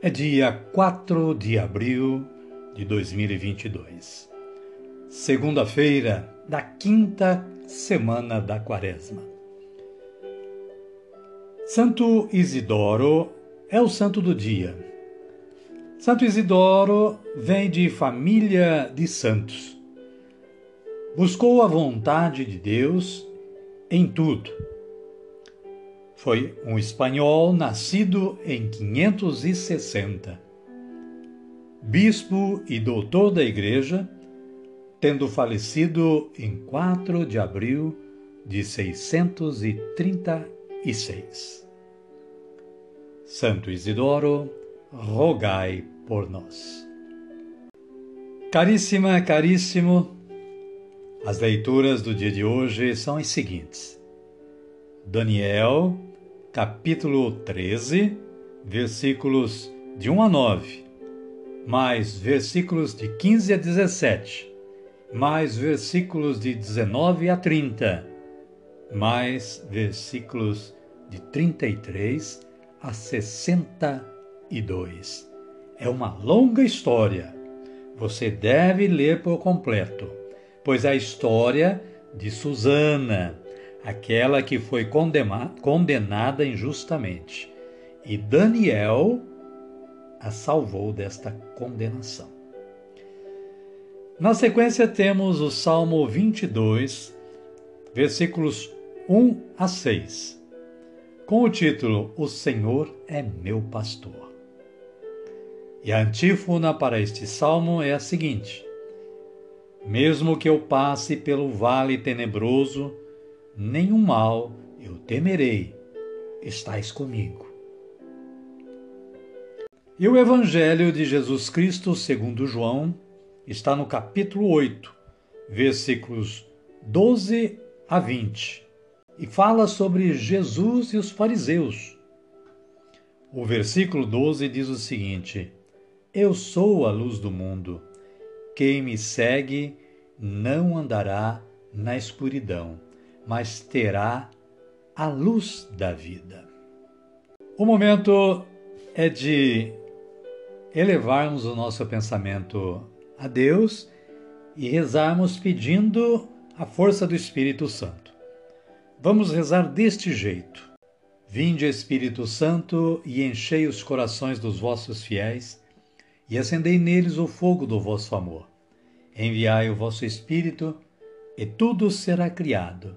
é dia 4 de abril de 2022, segunda-feira da quinta semana da Quaresma. Santo Isidoro é o santo do dia. Santo Isidoro vem de família de santos. Buscou a vontade de Deus em tudo foi um espanhol nascido em 560. Bispo e doutor da Igreja, tendo falecido em 4 de abril de 636. Santo Isidoro, rogai por nós. Caríssima, caríssimo, as leituras do dia de hoje são as seguintes. Daniel, capítulo 13, versículos de 1 a 9, mais versículos de 15 a 17, mais versículos de 19 a 30, mais versículos de 33 a 62. É uma longa história. Você deve ler por completo, pois é a história de Susana aquela que foi condenada injustamente. E Daniel a salvou desta condenação. Na sequência, temos o Salmo 22, versículos 1 a 6, com o título O Senhor é meu pastor. E a antífona para este salmo é a seguinte: Mesmo que eu passe pelo vale tenebroso, nenhum mal eu temerei, estais comigo. E o Evangelho de Jesus Cristo, segundo João, está no capítulo 8, versículos 12 a 20, e fala sobre Jesus e os fariseus. O versículo 12 diz o seguinte: Eu sou a luz do mundo. Quem me segue não andará na escuridão mas terá a luz da vida. O momento é de elevarmos o nosso pensamento a Deus e rezarmos pedindo a força do Espírito Santo. Vamos rezar deste jeito. Vinde, Espírito Santo, e enchei os corações dos vossos fiéis, e acendei neles o fogo do vosso amor. Enviai o vosso Espírito, e tudo será criado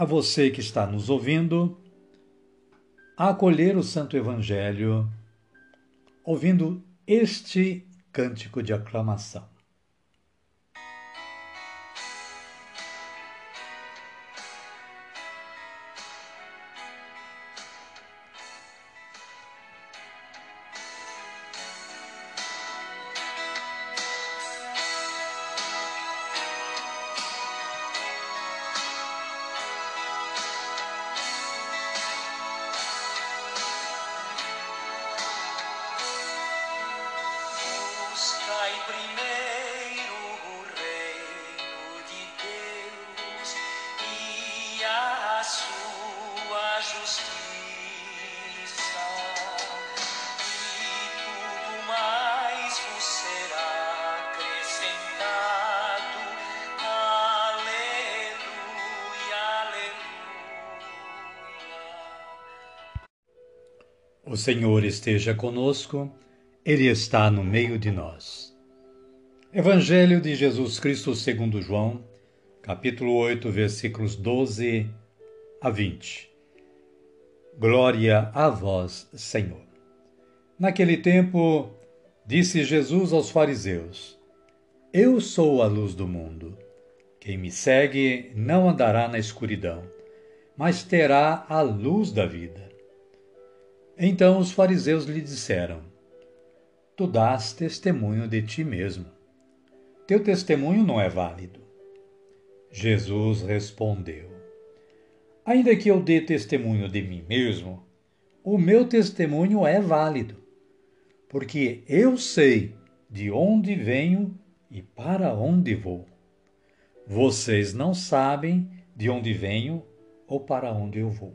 a você que está nos ouvindo a acolher o Santo Evangelho ouvindo este cântico de aclamação. justiça e tudo mais vos será acrescentado. Aleluia, aleluia. O Senhor esteja conosco, Ele está no meio de nós. Evangelho de Jesus Cristo segundo João, capítulo 8, versículos 12 a 20. Glória a vós, Senhor. Naquele tempo, disse Jesus aos fariseus: Eu sou a luz do mundo. Quem me segue não andará na escuridão, mas terá a luz da vida. Então os fariseus lhe disseram: Tu dás testemunho de ti mesmo. Teu testemunho não é válido. Jesus respondeu: Ainda que eu dê testemunho de mim mesmo, o meu testemunho é válido, porque eu sei de onde venho e para onde vou. Vocês não sabem de onde venho ou para onde eu vou.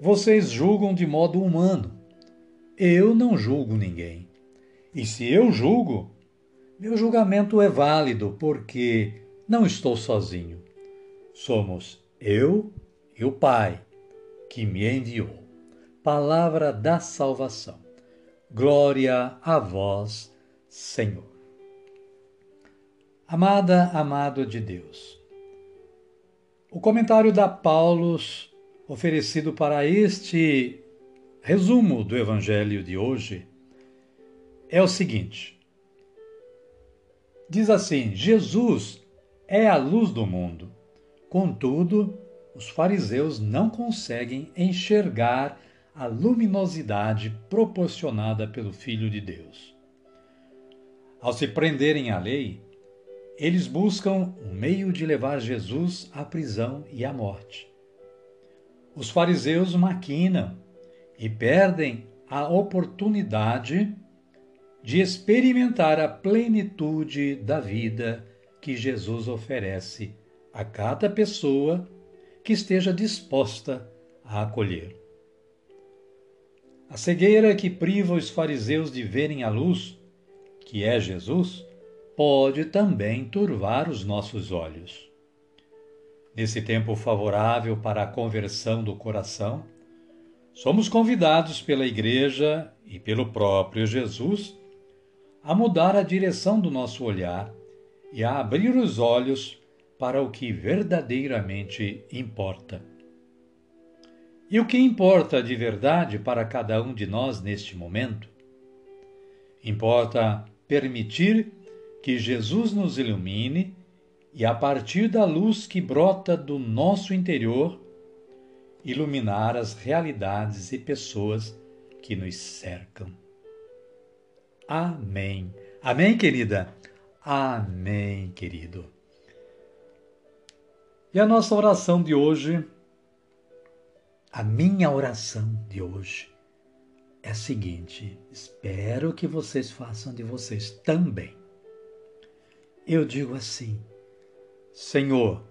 Vocês julgam de modo humano. Eu não julgo ninguém. E se eu julgo, meu julgamento é válido, porque não estou sozinho. Somos eu e o Pai que me enviou. Palavra da salvação. Glória a vós, Senhor. Amada, amado de Deus. O comentário da Paulos oferecido para este resumo do Evangelho de hoje é o seguinte: diz assim, Jesus é a luz do mundo, contudo, os fariseus não conseguem enxergar a luminosidade proporcionada pelo Filho de Deus. Ao se prenderem à lei, eles buscam um meio de levar Jesus à prisão e à morte os fariseus maquinam e perdem a oportunidade de experimentar a plenitude da vida que Jesus oferece a cada pessoa que esteja disposta a acolher. A cegueira que priva os fariseus de verem a luz, que é Jesus, pode também turvar os nossos olhos. Nesse tempo favorável para a conversão do coração, somos convidados pela Igreja e pelo próprio Jesus a mudar a direção do nosso olhar e a abrir os olhos para o que verdadeiramente importa. E o que importa de verdade para cada um de nós neste momento? Importa permitir que Jesus nos ilumine e a partir da luz que brota do nosso interior, iluminar as realidades e pessoas que nos cercam. Amém. Amém, querida? Amém, querido. E a nossa oração de hoje, a minha oração de hoje, é a seguinte: espero que vocês façam de vocês também. Eu digo assim Senhor,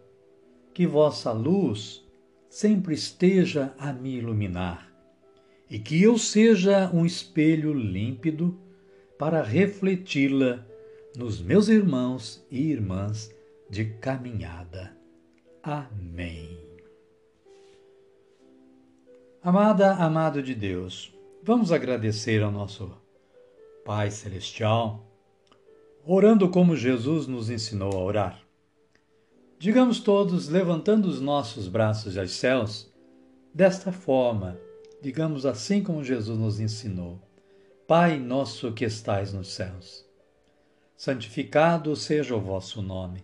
que vossa luz sempre esteja a me iluminar e que eu seja um espelho límpido para refleti-la nos meus irmãos e irmãs de caminhada. Amém. Amada, amado de Deus, vamos agradecer ao nosso Pai Celestial, orando como Jesus nos ensinou a orar. Digamos todos, levantando os nossos braços aos céus, desta forma, digamos assim como Jesus nos ensinou: Pai nosso que estais nos céus, santificado seja o vosso nome.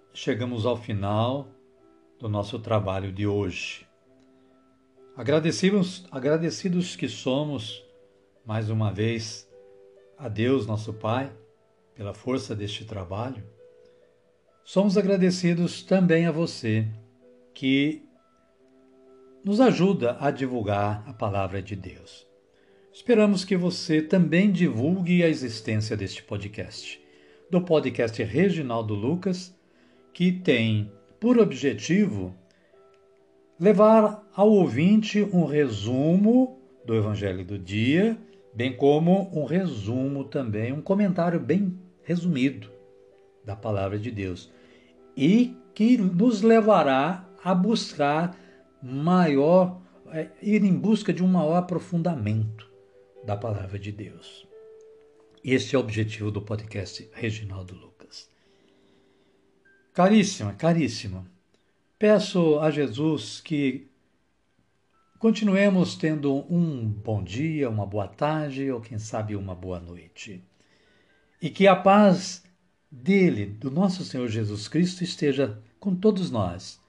chegamos ao final do nosso trabalho de hoje. Agradecidos, agradecidos que somos, mais uma vez, a Deus, nosso Pai, pela força deste trabalho Somos agradecidos também a você que nos ajuda a divulgar a palavra de Deus. Esperamos que você também divulgue a existência deste podcast, do podcast Reginaldo Lucas, que tem por objetivo levar ao ouvinte um resumo do Evangelho do dia, bem como um resumo também, um comentário bem resumido da palavra de Deus, e que nos levará a buscar maior, é, ir em busca de um maior aprofundamento da palavra de Deus. Este é o objetivo do podcast Reginaldo Lucas. Caríssima, caríssima, peço a Jesus que continuemos tendo um bom dia, uma boa tarde ou quem sabe uma boa noite. E que a paz dele, do nosso Senhor Jesus Cristo, esteja com todos nós,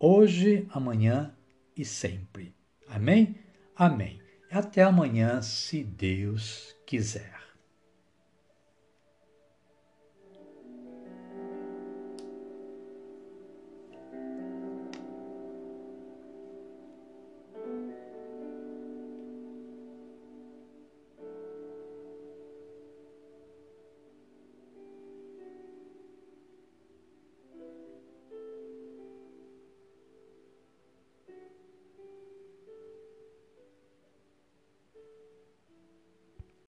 hoje, amanhã e sempre. Amém? Amém. Até amanhã, se Deus quiser.